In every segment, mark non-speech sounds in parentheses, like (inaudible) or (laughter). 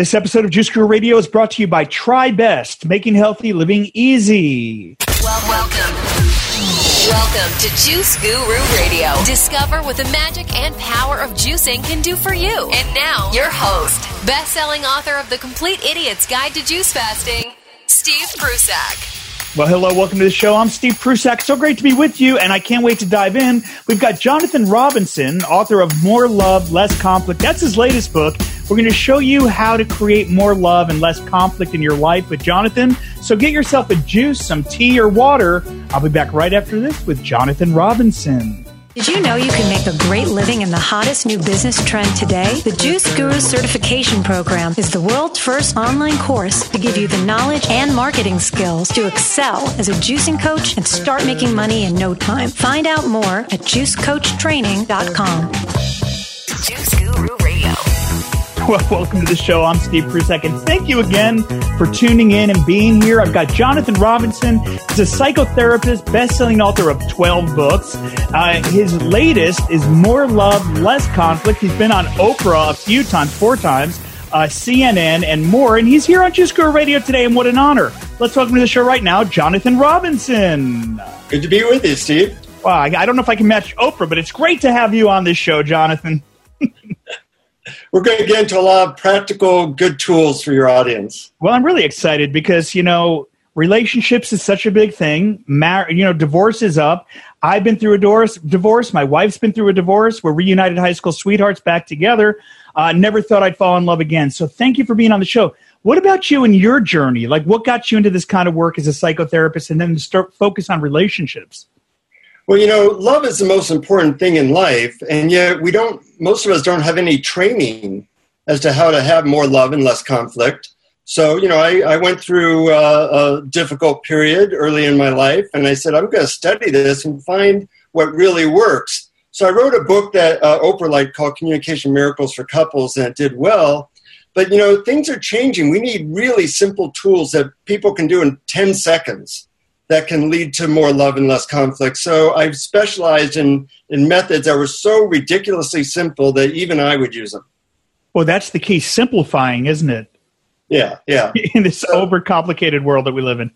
This episode of Juice Guru Radio is brought to you by Try Best, making healthy living easy. Well, welcome. Welcome to Juice Guru Radio. Discover what the magic and power of juicing can do for you. And now, your host, best-selling author of The Complete Idiot's Guide to Juice Fasting, Steve Prussack. Well, hello, welcome to the show. I'm Steve Prussack. So great to be with you, and I can't wait to dive in. We've got Jonathan Robinson, author of More Love, Less Conflict. That's his latest book. We're going to show you how to create more love and less conflict in your life with Jonathan. So get yourself a juice, some tea, or water. I'll be back right after this with Jonathan Robinson. Did you know you can make a great living in the hottest new business trend today? The Juice Guru Certification Program is the world's first online course to give you the knowledge and marketing skills to excel as a juicing coach and start making money in no time. Find out more at juicecoachtraining.com. Juice Guru. Well, (laughs) welcome to the show. I'm Steve Prussack, and thank you again for tuning in and being here. I've got Jonathan Robinson. He's a psychotherapist, best-selling author of 12 books. Uh, his latest is More Love, Less Conflict. He's been on Oprah a few times, four times, uh, CNN, and more. And he's here on Juice Guru Radio today, and what an honor. Let's welcome to the show right now, Jonathan Robinson. Good to be with you, Steve. Wow, I I don't know if I can match Oprah, but it's great to have you on this show, Jonathan. We're going to get into a lot of practical, good tools for your audience. Well, I'm really excited because you know relationships is such a big thing. Mar- you know, divorce is up. I've been through a divorce. Divorce. My wife's been through a divorce. We're reunited high school sweethearts back together. Uh, never thought I'd fall in love again. So thank you for being on the show. What about you and your journey? Like, what got you into this kind of work as a psychotherapist, and then start focus on relationships? Well, you know, love is the most important thing in life, and yet we don't, most of us don't have any training as to how to have more love and less conflict. So, you know, I, I went through uh, a difficult period early in my life, and I said, I'm going to study this and find what really works. So I wrote a book that uh, Oprah liked called Communication Miracles for Couples, and it did well. But, you know, things are changing. We need really simple tools that people can do in 10 seconds that can lead to more love and less conflict. So I've specialized in, in methods that were so ridiculously simple that even I would use them. Well, that's the key. Simplifying, isn't it? Yeah, yeah. (laughs) In this overcomplicated world that we live in.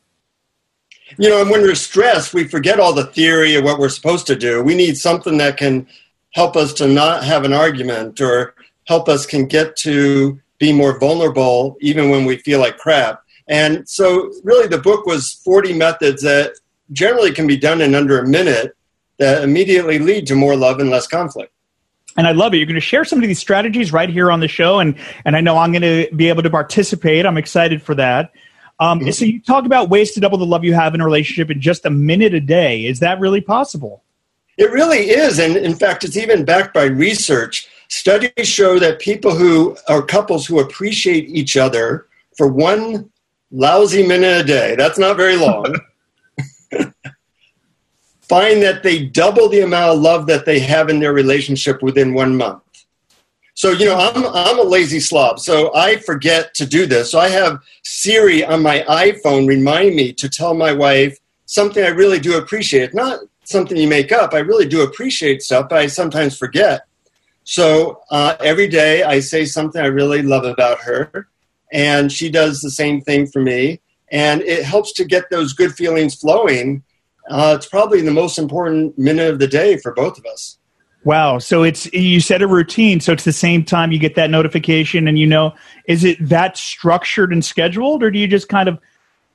You know, and when we're stressed, we forget all the theory of what we're supposed to do. We need something that can help us to not have an argument or help us can get to be more vulnerable even when we feel like crap. And so, really, the book was 40 methods that generally can be done in under a minute that immediately lead to more love and less conflict. And I love it. You're going to share some of these strategies right here on the show, and and I know I'm going to be able to participate. I'm excited for that. Um, Mm-hmm. So you talk about ways to double the love you have in a relationship in just a minute a day. Is that really possible? It really is. And in fact, it's even backed by research. Studies show that people who are couples who appreciate each other for one lousy minute a day, that's not very long, (laughs) find that they double the amount of love that they have in their relationship within one month. So, you know, I'm, I'm a lazy slob, so I forget to do this. So I have Siri on my iPhone remind me to tell my wife something I really do appreciate. Not something you make up. I really do appreciate stuff, but I sometimes forget. So uh, every day I say something I really love about her, and she does the same thing for me. And it helps to get those good feelings flowing. Uh, it's probably the most important minute of the day for both of us. Wow. So it's you set a routine. So it's the same time you get that notification, and you know, is it that structured and scheduled, or do you just kind of,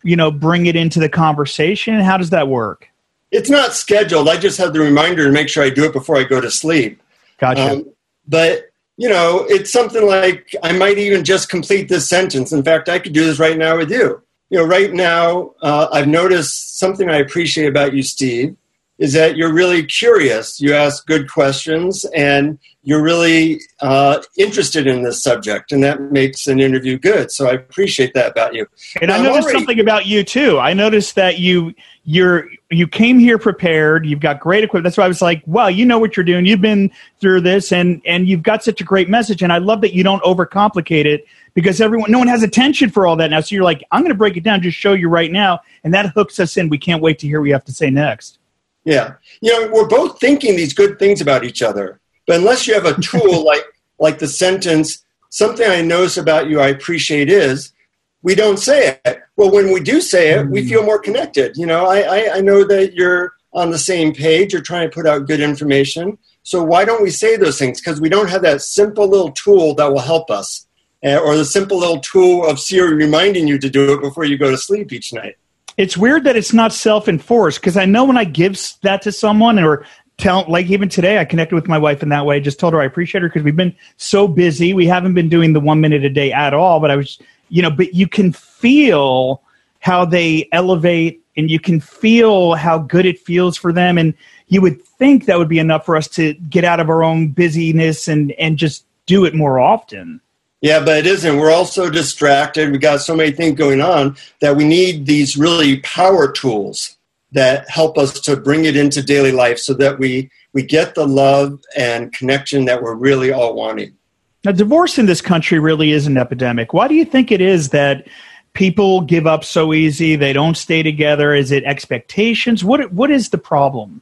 you know, bring it into the conversation? How does that work? It's not scheduled. I just have the reminder to make sure I do it before I go to sleep. Gotcha. Um, but you know, it's something like I might even just complete this sentence. In fact, I could do this right now with you. You know, right now, uh, I've noticed something I appreciate about you, Steve, is that you're really curious. You ask good questions, and you're really uh, interested in this subject, and that makes an interview good. So I appreciate that about you. And I Now, I'm noticed already- something about you too. I noticed that you you're you came here prepared. You've got great equipment. That's why I was like, wow, you know what you're doing. You've been through this, and and you've got such a great message. And I love that you don't overcomplicate it because everyone, no one has attention for all that now. So you're like, I'm going to break it down, just show you right now, and that hooks us in. We can't wait to hear what you have to say next. Yeah. You know, we're both thinking these good things about each other. But unless you have a tool (laughs) like like the sentence, something I notice about you I appreciate is we don't say it. Well, when we do say it, we feel more connected. You know, I, I, I know that you're on the same page, you're trying to put out good information. So why don't we say those things? Because we don't have that simple little tool that will help us, uh, or the simple little tool of Siri reminding you to do it before you go to sleep each night. It's weird that it's not self-enforced because I know when I give that to someone or tell like even today i connected with my wife in that way just told her i appreciate her because we've been so busy we haven't been doing the one minute a day at all but i was you know but you can feel how they elevate and you can feel how good it feels for them and you would think that would be enough for us to get out of our own busyness and and just do it more often yeah, but it isn't. We're all so distracted. We got so many things going on that we need these really power tools that help us to bring it into daily life so that we we get the love and connection that we're really all wanting. Now, divorce in this country really is an epidemic. Why do you think it is that people give up so easy? They don't stay together. Is it expectations? What what is the problem?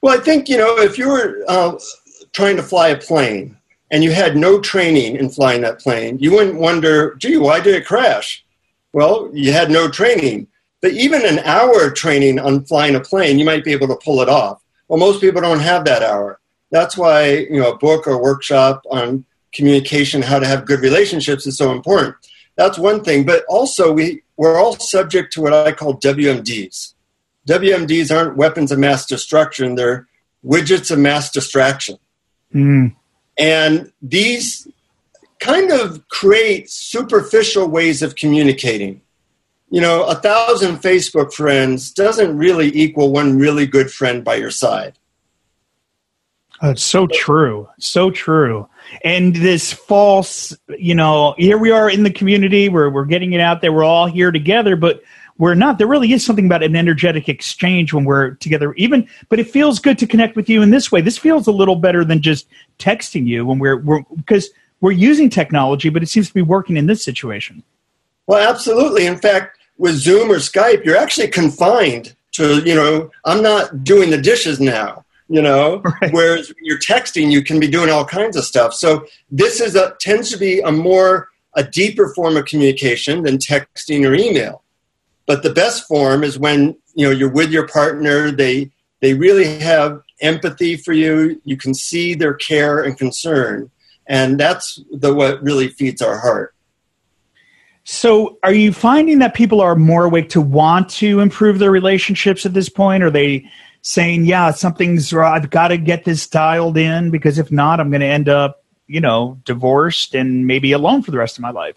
Well, I think you know if you were uh, trying to fly a plane and you had no training in flying that plane, you wouldn't wonder, "Gee, why did it crash?" Well, you had no training. But even an hour of training on flying a plane, you might be able to pull it off. Well, most people don't have that hour. That's why you know a book or workshop on communication, how to have good relationships, is so important. That's one thing. But also, we we're all subject to what I call WMDs. WMDs aren't weapons of mass destruction; they're widgets of mass distraction. Mm. And these kind of create superficial ways of communicating you know, a thousand Facebook friends doesn't really equal one really good friend by your side. Oh, it's so true. So true. And this false, you know, here we are in the community where we're getting it out there. We're all here together, but we're not. There really is something about an energetic exchange when we're together, even, but it feels good to connect with you in this way. This feels a little better than just texting you when we're, we're because we're using technology, but it seems to be working in this situation. Well, absolutely. In fact, with Zoom or Skype, you're actually confined to, you know, I'm not doing the dishes now, you know, (laughs) right. whereas when you're texting, you can be doing all kinds of stuff. So this is a, tends to be a more, a deeper form of communication than texting or email. But the best form is when, you know, you're with your partner, they, they really have empathy for you. You can see their care and concern. And that's the, what really feeds our heart. So, are you finding that people are more awake to want to improve their relationships at this point? Are they saying, "Yeah, something's wrong. I've got to get this dialed in because if not, I'm going to end up, you know, divorced and maybe alone for the rest of my life"?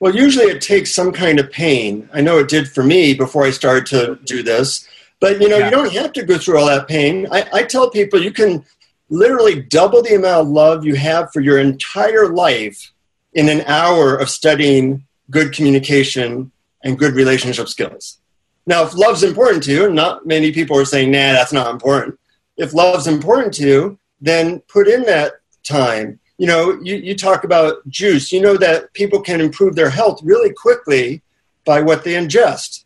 Well, usually it takes some kind of pain. I know it did for me before I started to do this, but you know, yeah. you don't have to go through all that pain. I, I tell people you can literally double the amount of love you have for your entire life in an hour of studying good communication, and good relationship skills. Now, if love's important to you, not many people are saying, nah, that's not important. If love's important to you, then put in that time. You know, you, you talk about juice. You know that people can improve their health really quickly by what they ingest.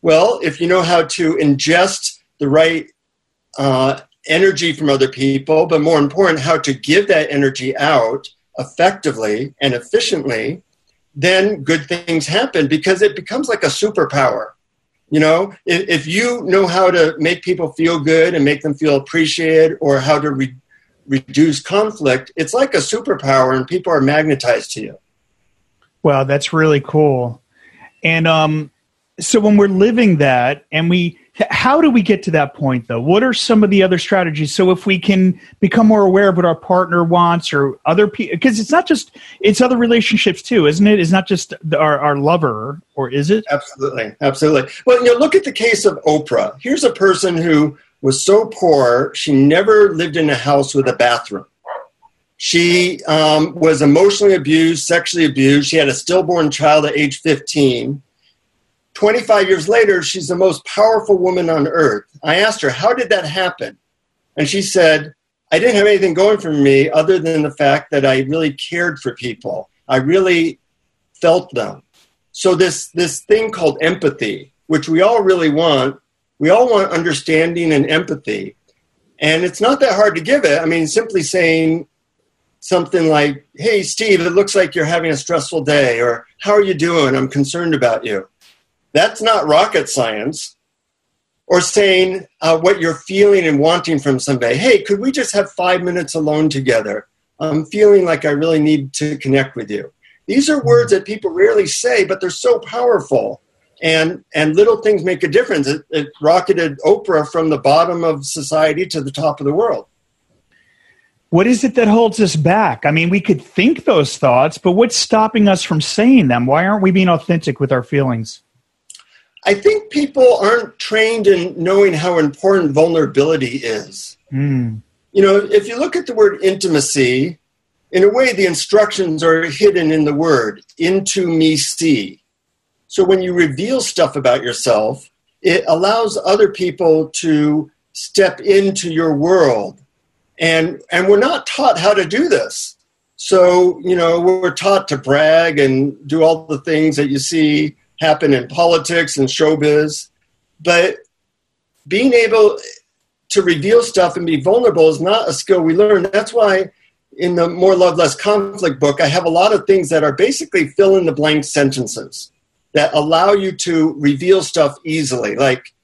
Well, if you know how to ingest the right uh, energy from other people, but more important, how to give that energy out effectively and efficiently, then good things happen because it becomes like a superpower. You know, if, if you know how to make people feel good and make them feel appreciated or how to re- reduce conflict, it's like a superpower and people are magnetized to you. Wow, that's really cool. And um, so when we're living that and we how do we get to that point though? What are some of the other strategies? So if we can become more aware of what our partner wants or other people because it's not just it's other relationships too isn't it? It's not just our, our lover or is it? Absolutely. Absolutely. Well you know look at the case of oprah. Here's a person who was so poor she never lived in a house with a bathroom. She um, was emotionally abused sexually abused. She had a stillborn child at age 15 25 years later, she's the most powerful woman on earth. I asked her, How did that happen? And she said, I didn't have anything going for me other than the fact that I really cared for people. I really felt them. So this this thing called empathy, which we all really want, we all want understanding and empathy. And it's not that hard to give it. I mean, simply saying, something like, Hey, Steve, it looks like you're having a stressful day, or How are you doing? I'm concerned about you. That's not rocket science. Or saying uh, what you're feeling and wanting from somebody. Hey, could we just have five minutes alone together? I'm feeling like I really need to connect with you. These are words that people rarely say, but they're so powerful. And, and little things make a difference. It, it rocketed Oprah from the bottom of society to the top of the world. What is it that holds us back? I mean, we could think those thoughts, but what's stopping us from saying them? Why aren't we being authentic with our feelings? I think people aren't trained in knowing how important vulnerability is. Mm. You know, if you look at the word intimacy, in a way, the instructions are hidden in the word, into me see. So when you reveal stuff about yourself, it allows other people to step into your world. And, and we're not taught how to do this. So, you know, we're taught to brag and do all the things that you see happen in politics and showbiz. But being able to reveal stuff and be vulnerable is not a skill we learn. That's why in the More Love, Less Conflict book, I have a lot of things that are basically fill in the blank sentences that allow you to reveal stuff easily. Like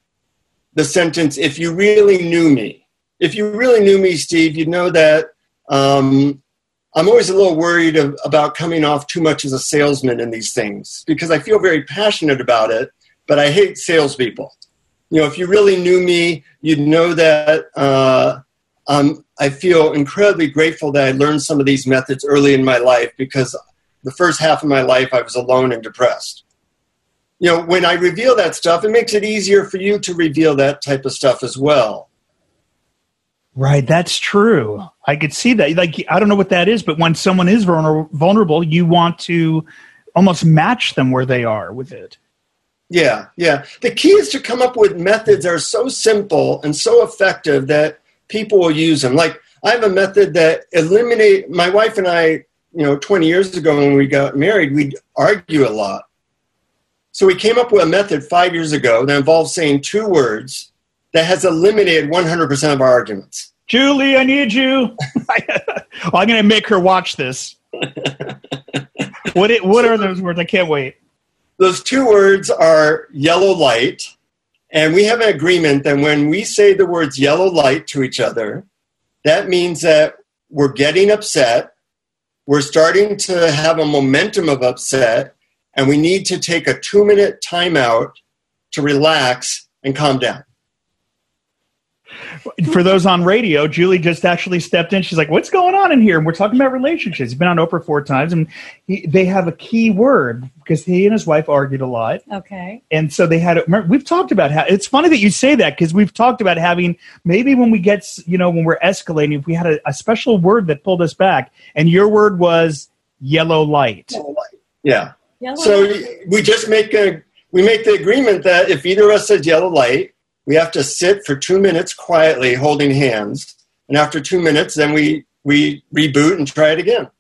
the sentence, if you really knew me, if you really knew me, Steve, you'd know that um, I'm always a little worried of, about coming off too much as a salesman in these things because I feel very passionate about it, but I hate salespeople. You know, if you really knew me, you'd know that uh, um, I feel incredibly grateful that I learned some of these methods early in my life because the first half of my life I was alone and depressed. You know, when I reveal that stuff, it makes it easier for you to reveal that type of stuff as well. Right, that's true. I could see that. Like, I don't know what that is, but when someone is vulnerable, you want to almost match them where they are with it. Yeah, yeah. The key is to come up with methods that are so simple and so effective that people will use them. Like I have a method that eliminate my wife and I, you know, 20 years ago when we got married, we'd argue a lot. So we came up with a method five years ago that involves saying two words that has eliminated 100% of our arguments. Julie, I need you. (laughs) well, I'm going to make her watch this. what it, what are those words? I can't wait. Those two words are yellow light and we have an agreement that when we say the words yellow light to each other, that means that we're getting upset, we're starting to have a momentum of upset, and we need to take a two minute timeout to relax and calm down for those on radio, Julie just actually stepped in. She's like, "What's going on in here?" And we're talking about relationships. He's been on Oprah four times, and he, they have a key word because he and his wife argued a lot. Okay. And so they had. Remember, we've talked about how it's funny that you say that because we've talked about having maybe when we get you know when we're escalating, if we had a, a special word that pulled us back, and your word was yellow light. Yellow light. Yeah. Yellow so light. we just make a we make the agreement that if either of us says yellow light we have to sit for two minutes quietly holding hands. And after two minutes, then we, we reboot and try it again.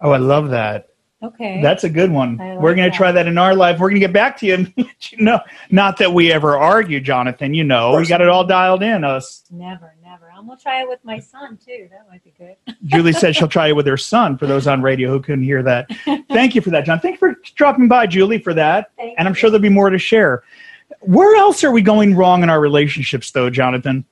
Oh, I love that. Okay. That's a good one. Like We're going to try that in our life. We're going to get back to you and (laughs) you know. Not that we ever argue, Jonathan. You know, we got it all dialed in. Us. Never, never. I'm going to try it with my son, too. That might be good. (laughs) Julie said she'll try it with her son for those on radio who couldn't hear that. (laughs) Thank you for that, John. Thank you for dropping by, Julie, for that. Thank and I'm you. sure there'll be more to share. Where else are we going wrong in our relationships, though, Jonathan?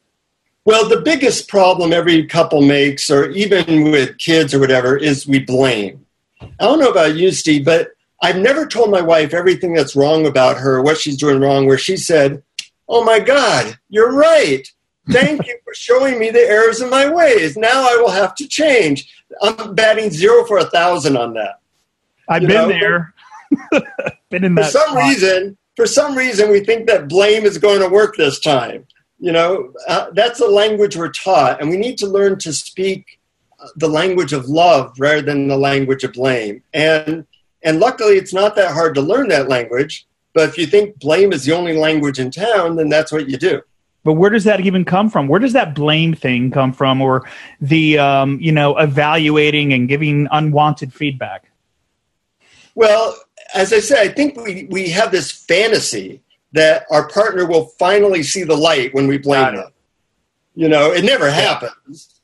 Well, the biggest problem every couple makes, or even with kids or whatever, is we blame. I don't know about you, Steve, but I've never told my wife everything that's wrong about her, what she's doing wrong, where she said, Oh my God, you're right. Thank you for showing me the errors in my ways. Now I will have to change. I'm batting zero for a thousand on that. I've you been know? there. (laughs) been in that. For some spot. reason, for some reason we think that blame is going to work this time. You know, uh, that's the language we're taught, and we need to learn to speak the language of love rather than the language of blame. And and luckily, it's not that hard to learn that language. But if you think blame is the only language in town, then that's what you do. But where does that even come from? Where does that blame thing come from, or the um, you know evaluating and giving unwanted feedback? Well, as I said, I think we, we have this fantasy that our partner will finally see the light when we blame them. You know, it never happens.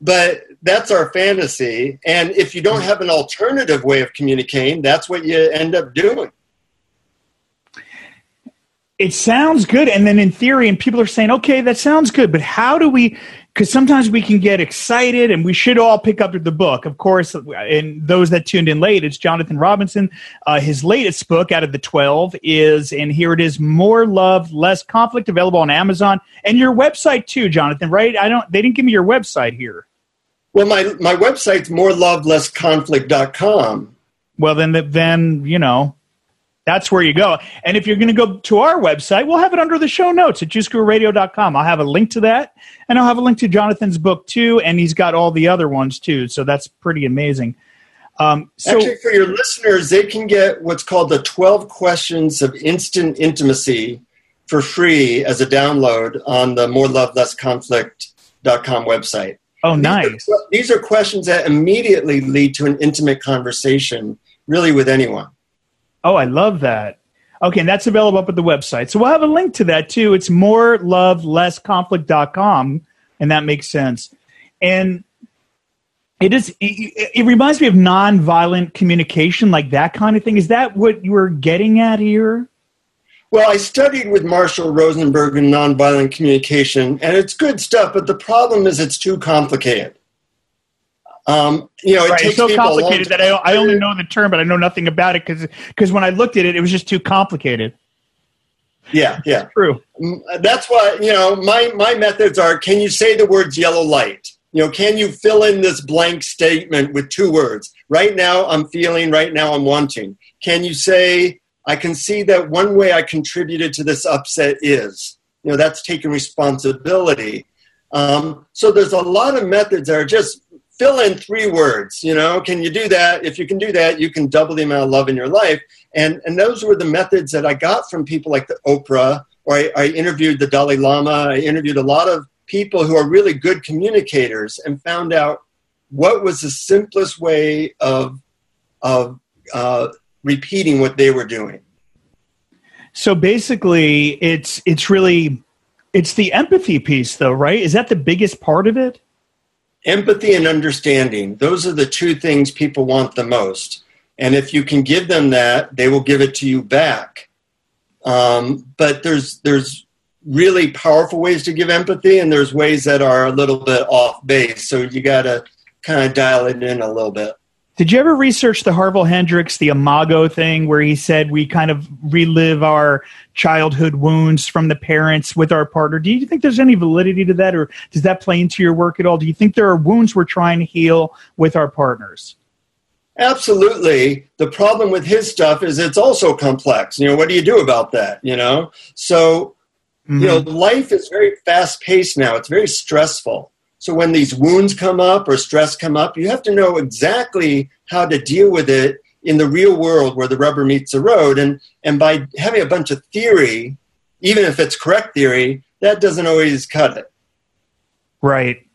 but that's our fantasy. And if you don't have an alternative way of communicating, that's what you end up doing. It sounds good. And then in theory, and people are saying, okay, that sounds good, but how do we because sometimes we can get excited and we should all pick up the book. Of course, and those that tuned in late, it's Jonathan Robinson. Uh, his latest book out of the 12 is, and here it is, More Love, Less Conflict, available on Amazon and your website too, Jonathan, right? I don't, they didn't give me your website here. Well, my, my website's morelovelessconflict.com. Well, then, then, you know, that's where you go. And if you're going to go to our website, we'll have it under the show notes at juicegururadio.com. I'll have a link to that, and I'll have a link to Jonathan's book too, and he's got all the other ones too. So that's pretty amazing. Um, so, Actually, for your listeners, they can get what's called the 12 Questions of Instant Intimacy for free as a download on the More Love Less morelovelessconflict.com website. Oh, nice. These are, these are questions that immediately lead to an intimate conversation, really, with anyone. Oh, I love that. Okay, and that's available up at the website. So we'll have a link to that too. It's more love, less conflict.com, and that makes sense. And it is it, it reminds me of nonviolent communication, like that kind of thing. Is that what you were getting at here? Well, I studied with Marshall Rosenberg in nonviolent communication, and it's good stuff, but the problem is it's too complicated. Um, you know, it right. takes it's so complicated that I, I only know the term, but I know nothing about it because because when I looked at it, it was just too complicated. Yeah, yeah, true. Mm, that's why you know my my methods are: can you say the words yellow light? You know, can you fill in this blank statement with two words? Right now, I'm feeling. Right now, I'm wanting. Can you say? I can see that one way I contributed to this upset is. You know, that's taking responsibility. Um, so there's a lot of methods that are just fill in three words you know? Can you do that? If you can do that you can double the amount of love in your life. And and those were the methods that i got from people like the oprah or I, I interviewed the dalai lama. I interviewed a lot of people who are really good communicators and found out what was the simplest way of of uh, repeating what they were doing. So basically it's it's really it's the empathy piece though right? Is that the biggest part of it empathy and understanding those are the two things people want the most. And if you can give them that they will give it to you back. Um, but there's there's really powerful ways to give empathy and there's ways that are a little bit off base. So you got to kind of dial it in a little bit did you ever research the Harville Hendrix, the Imago thing, where he said we kind of relive our childhood wounds from the parents with our partner? Do you think there's any validity to that, or does that play into your work at all? Do you think there are wounds we're trying to heal with our partners? Absolutely. The problem with his stuff is it's also complex. You know, what do you do about that? You know, so mm-hmm. you know, life is very fast paced now. It's very stressful. So when these wounds come up or stress come up, you have to know exactly how to deal with it in the real world where the rubber meets the road. And, and by having a bunch of theory, even if it's correct theory, that doesn't always cut it. Right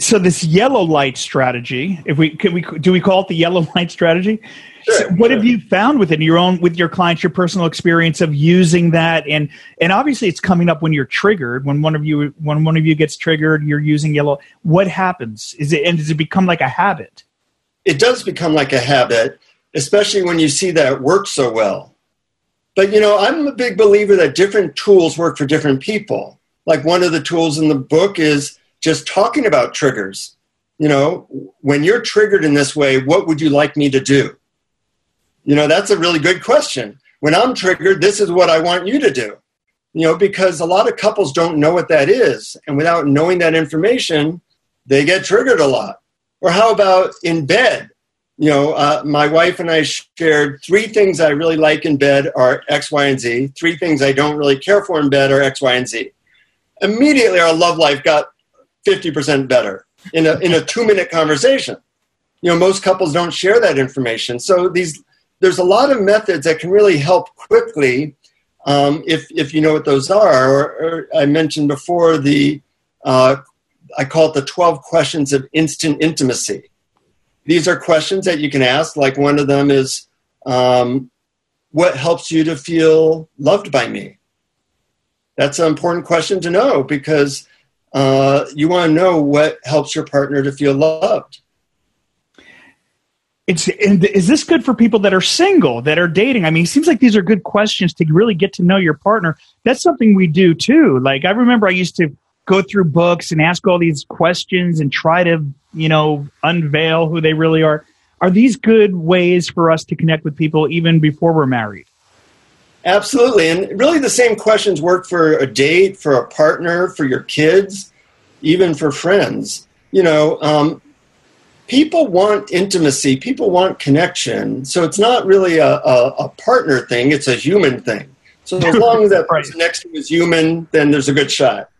so this yellow light strategy if we can we do we call it the yellow (laughs) light strategy? Sure, so what sure. have you found within your own with your clients your personal experience of using that? And and obviously it's coming up when you're triggered when one of you when one of you gets triggered you're using yellow. What happens? Is it and does it become like a habit? It does become like a habit especially when you see that it works so well. But you know i'm a big believer that different tools work for different people. Like one of the tools in the book is just talking about triggers. You know, when you're triggered in this way, what would you like me to do? You know, that's a really good question. When I'm triggered, this is what I want you to do. You know, because a lot of couples don't know what that is. And without knowing that information, they get triggered a lot. Or how about in bed? You know, uh, my wife and I shared three things I really like in bed are X, Y, and Z. Three things I don't really care for in bed are X, Y, and Z. Immediately, our love life got 50% better in a, in a two minute conversation. You know, most couples don't share that information. So these, there's a lot of methods that can really help quickly um, if, if you know what those are. Or, or I mentioned before the, uh, I call it the 12 questions of instant intimacy. These are questions that you can ask. Like one of them is, um, what helps you to feel loved by me? That's an important question to know because uh, you want to know what helps your partner to feel loved. It's is this good for people that are single that are dating? I mean, it seems like these are good questions to really get to know your partner. That's something we do too. Like I remember I used to go through books and ask all these questions and try to, you know, unveil who they really are. Are these good ways for us to connect with people even before we're married? Absolutely. And really, the same questions work for a date, for a partner, for your kids, even for friends. You know, um, people want intimacy, people want connection. So it's not really a, a, a partner thing, it's a human thing. So as long as that (laughs) person next to you is human, then there's a good shot.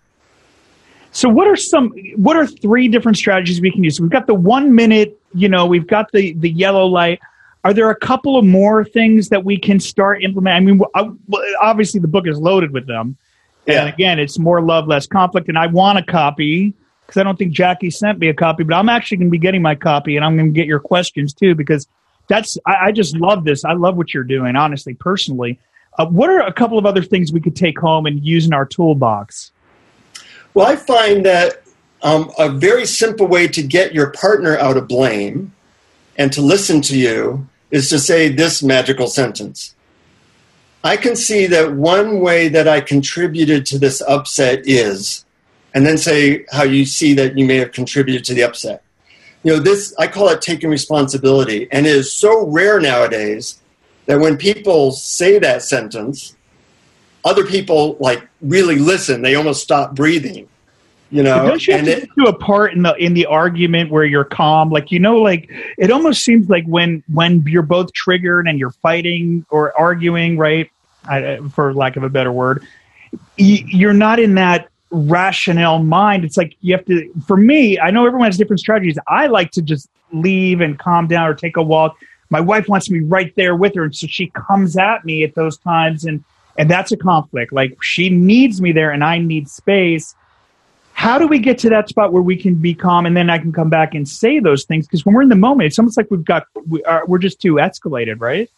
So what are some what are three different strategies we can use? We've got the one minute, you know, we've got the the yellow light. Are there a couple of more things that we can start implementing? I mean, uh, obviously the book is loaded with them. Yeah. And again, it's more love, less conflict. And I want a copy because I don't think Jackie sent me a copy, but I'm actually going to be getting my copy and I'm going to get your questions too because that's, I, I just love this. I love what you're doing, honestly, personally. Uh, what are a couple of other things we could take home and use in our toolbox? Well, I find that um, a very simple way to get your partner out of blame and to listen to you is to say this magical sentence. I can see that one way that I contributed to this upset is, and then say how you see that you may have contributed to the upset. You know, this, I call it taking responsibility. And it is so rare nowadays that when people say that sentence, other people like really listen. They almost stop breathing you know don't you have to it, do a part in the in the argument where you're calm? Like you know like it almost seems like when when you're both triggered and you're fighting or arguing right? I, for lack of a better word you're not in that rationale mind. It's like you have to for me i know everyone has different strategies. I like to just leave and calm down or take a walk. My wife wants me right there with her and so she comes at me at those times and and that's a conflict. Like she needs me there and i need space how do we get to that spot where we can be calm and then I can come back and say those things? Because when we're in the moment, it's almost like we've got, we are, we're just too escalated, right?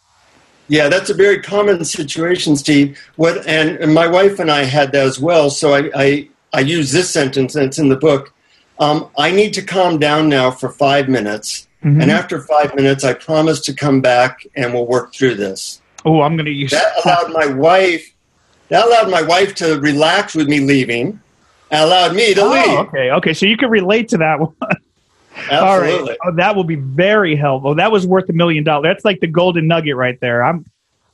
Yeah, that's a very common situation, Steve. What and, and my wife and I had that as well. So I, I, I use this sentence, and it's in the book. Um, I need to calm down now for five minutes, mm-hmm. and after five minutes, I promise to come back and we'll work through this. Oh, I'm going to use that. Allowed my wife. That allowed my wife to relax with me leaving allowed me to oh, leave. Okay, okay, so you can relate to that (laughs) one. Absolutely. All right. Oh, that will be very helpful. That was worth a million dollars. That's like the golden nugget right there. I'm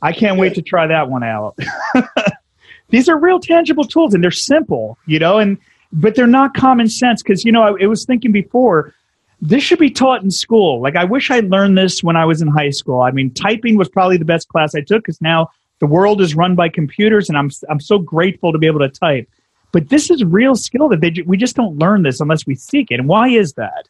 I can't wait to try that one out. (laughs) These are real tangible tools and they're simple, you know, and but they're not common sense because you know I, I was thinking before this should be taught in school. Like I wish I learned this when I was in high school. I mean, typing was probably the best class I took because now the world is run by computers, and I'm I'm so grateful to be able to type. But this is real skill that they we just don't learn this unless we seek it. And why is that?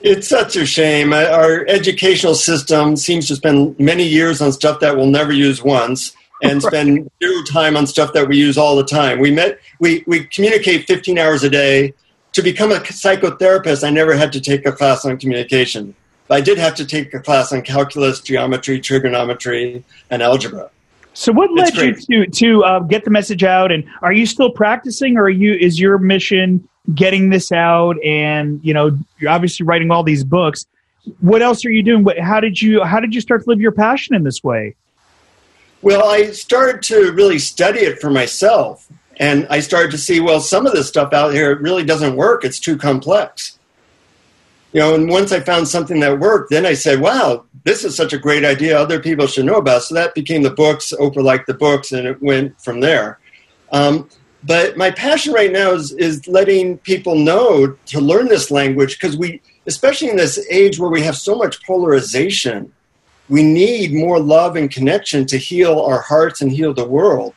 It's such a shame. Uh, our educational system seems to spend many years on stuff that we'll never use once and right. spend zero time on stuff that we use all the time. We met we, we communicate 15 hours a day. To become a psychotherapist, I never had to take a class on communication. But I did have to take a class on calculus, geometry, trigonometry, and algebra. So, what led you to to uh, get the message out? And are you still practicing, or are you is your mission getting this out? And you know, you're obviously writing all these books. What else are you doing? How did you how did you start to live your passion in this way? Well, I started to really study it for myself, and I started to see well, some of this stuff out here it really doesn't work. It's too complex you know, and once I found something that worked, then I said, wow, this is such a great idea. Other people should know about. It. So that became the books. Oprah liked the books, and it went from there. Um, but my passion right now is, is letting people know to learn this language because we, especially in this age where we have so much polarization, we need more love and connection to heal our hearts and heal the world.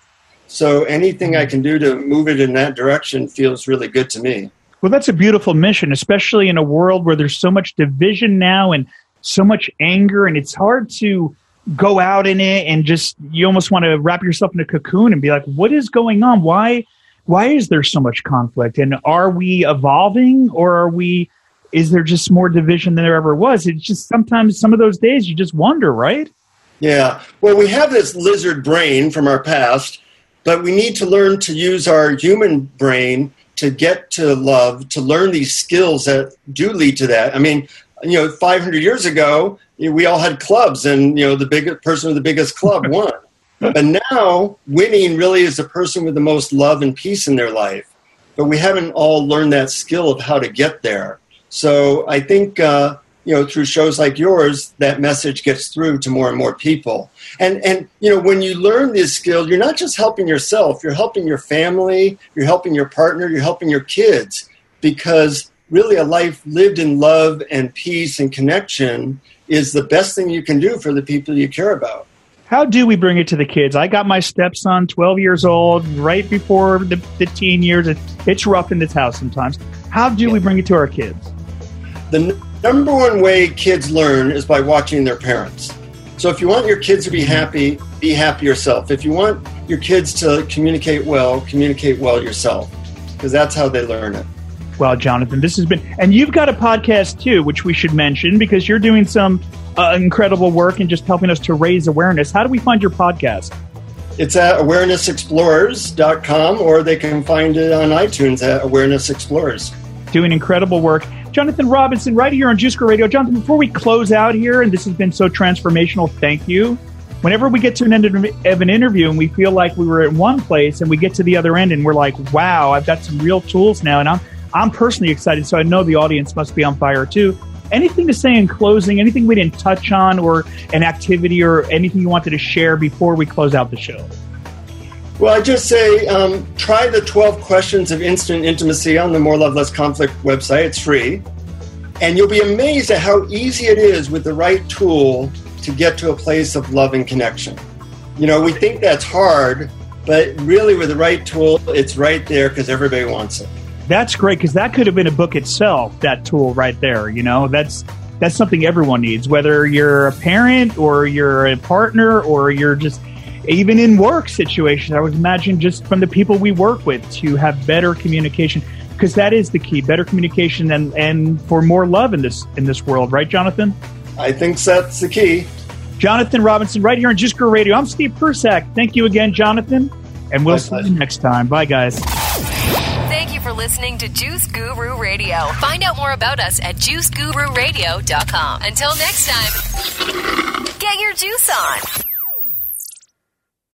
So anything I can do to move it in that direction feels really good to me. Well, that's a beautiful mission, especially in a world where there's so much division now and so much anger, and it's hard to go out in it and just you almost want to wrap yourself in a cocoon and be like, what is going on? Why why is there so much conflict? And are we evolving or are we is there just more division than there ever was? It's just sometimes some of those days you just wonder, right? Yeah. Well, we have this lizard brain from our past, but we need to learn to use our human brain to get to love, to learn these skills that do lead to that. I mean, you know, 500 years ago, you know, we all had clubs, and you know, the biggest person with the biggest club (laughs) won. but now, winning really is the person with the most love and peace in their life. But we haven't all learned that skill of how to get there. So I think uh, you know through shows like yours, that message gets through to more and more people. And and you know when you learn this skill, you're not just helping yourself; you're helping your family, you're helping your partner, you're helping your kids because really a life lived in love and peace and connection is the best thing you can do for the people you care about. How do we bring it to the kids? I got my stepson, 12 years old, right before the, the teen years. It's rough in this house sometimes. How do yeah. we bring it to our kids? The n- number one way kids learn is by watching their parents. So if you want your kids to be happy, be happy yourself. If you want your kids to communicate well, communicate well yourself, because that's how they learn it. Well, Jonathan, this has been, and you've got a podcast too, which we should mention because you're doing some uh, incredible work and just helping us to raise awareness. How do we find your podcast? It's at awarenessexplorers.com or they can find it on iTunes at Awareness Explorers. Doing incredible work. Jonathan Robinson, right here on Juice Radio. Jonathan, before we close out here, and this has been so transformational, thank you. Whenever we get to an end of an interview and we feel like we were at one place and we get to the other end and we're like, wow, I've got some real tools now and I'm I'm personally excited, so I know the audience must be on fire too. Anything to say in closing? Anything we didn't touch on, or an activity, or anything you wanted to share before we close out the show? Well, I just say um, try the 12 questions of instant intimacy on the More Love Less Conflict website. It's free. And you'll be amazed at how easy it is with the right tool to get to a place of love and connection. You know, we think that's hard, but really with the right tool, it's right there because everybody wants it that's great because that could have been a book itself. That tool right there, you know, that's that's something everyone needs. Whether you're a parent or you're a partner or you're just even in work situations, I would imagine just from the people we work with to have better communication because that is the key better communication and and for more love in this in this world right jonathan i think that's the key jonathan robinson right here on Juice Guru radio i'm steve Prussack. thank you again jonathan and we'll see you next time bye guys for listening to Juice Guru Radio. Find out more about us at juicegururadio.com. Until next time, get your juice on.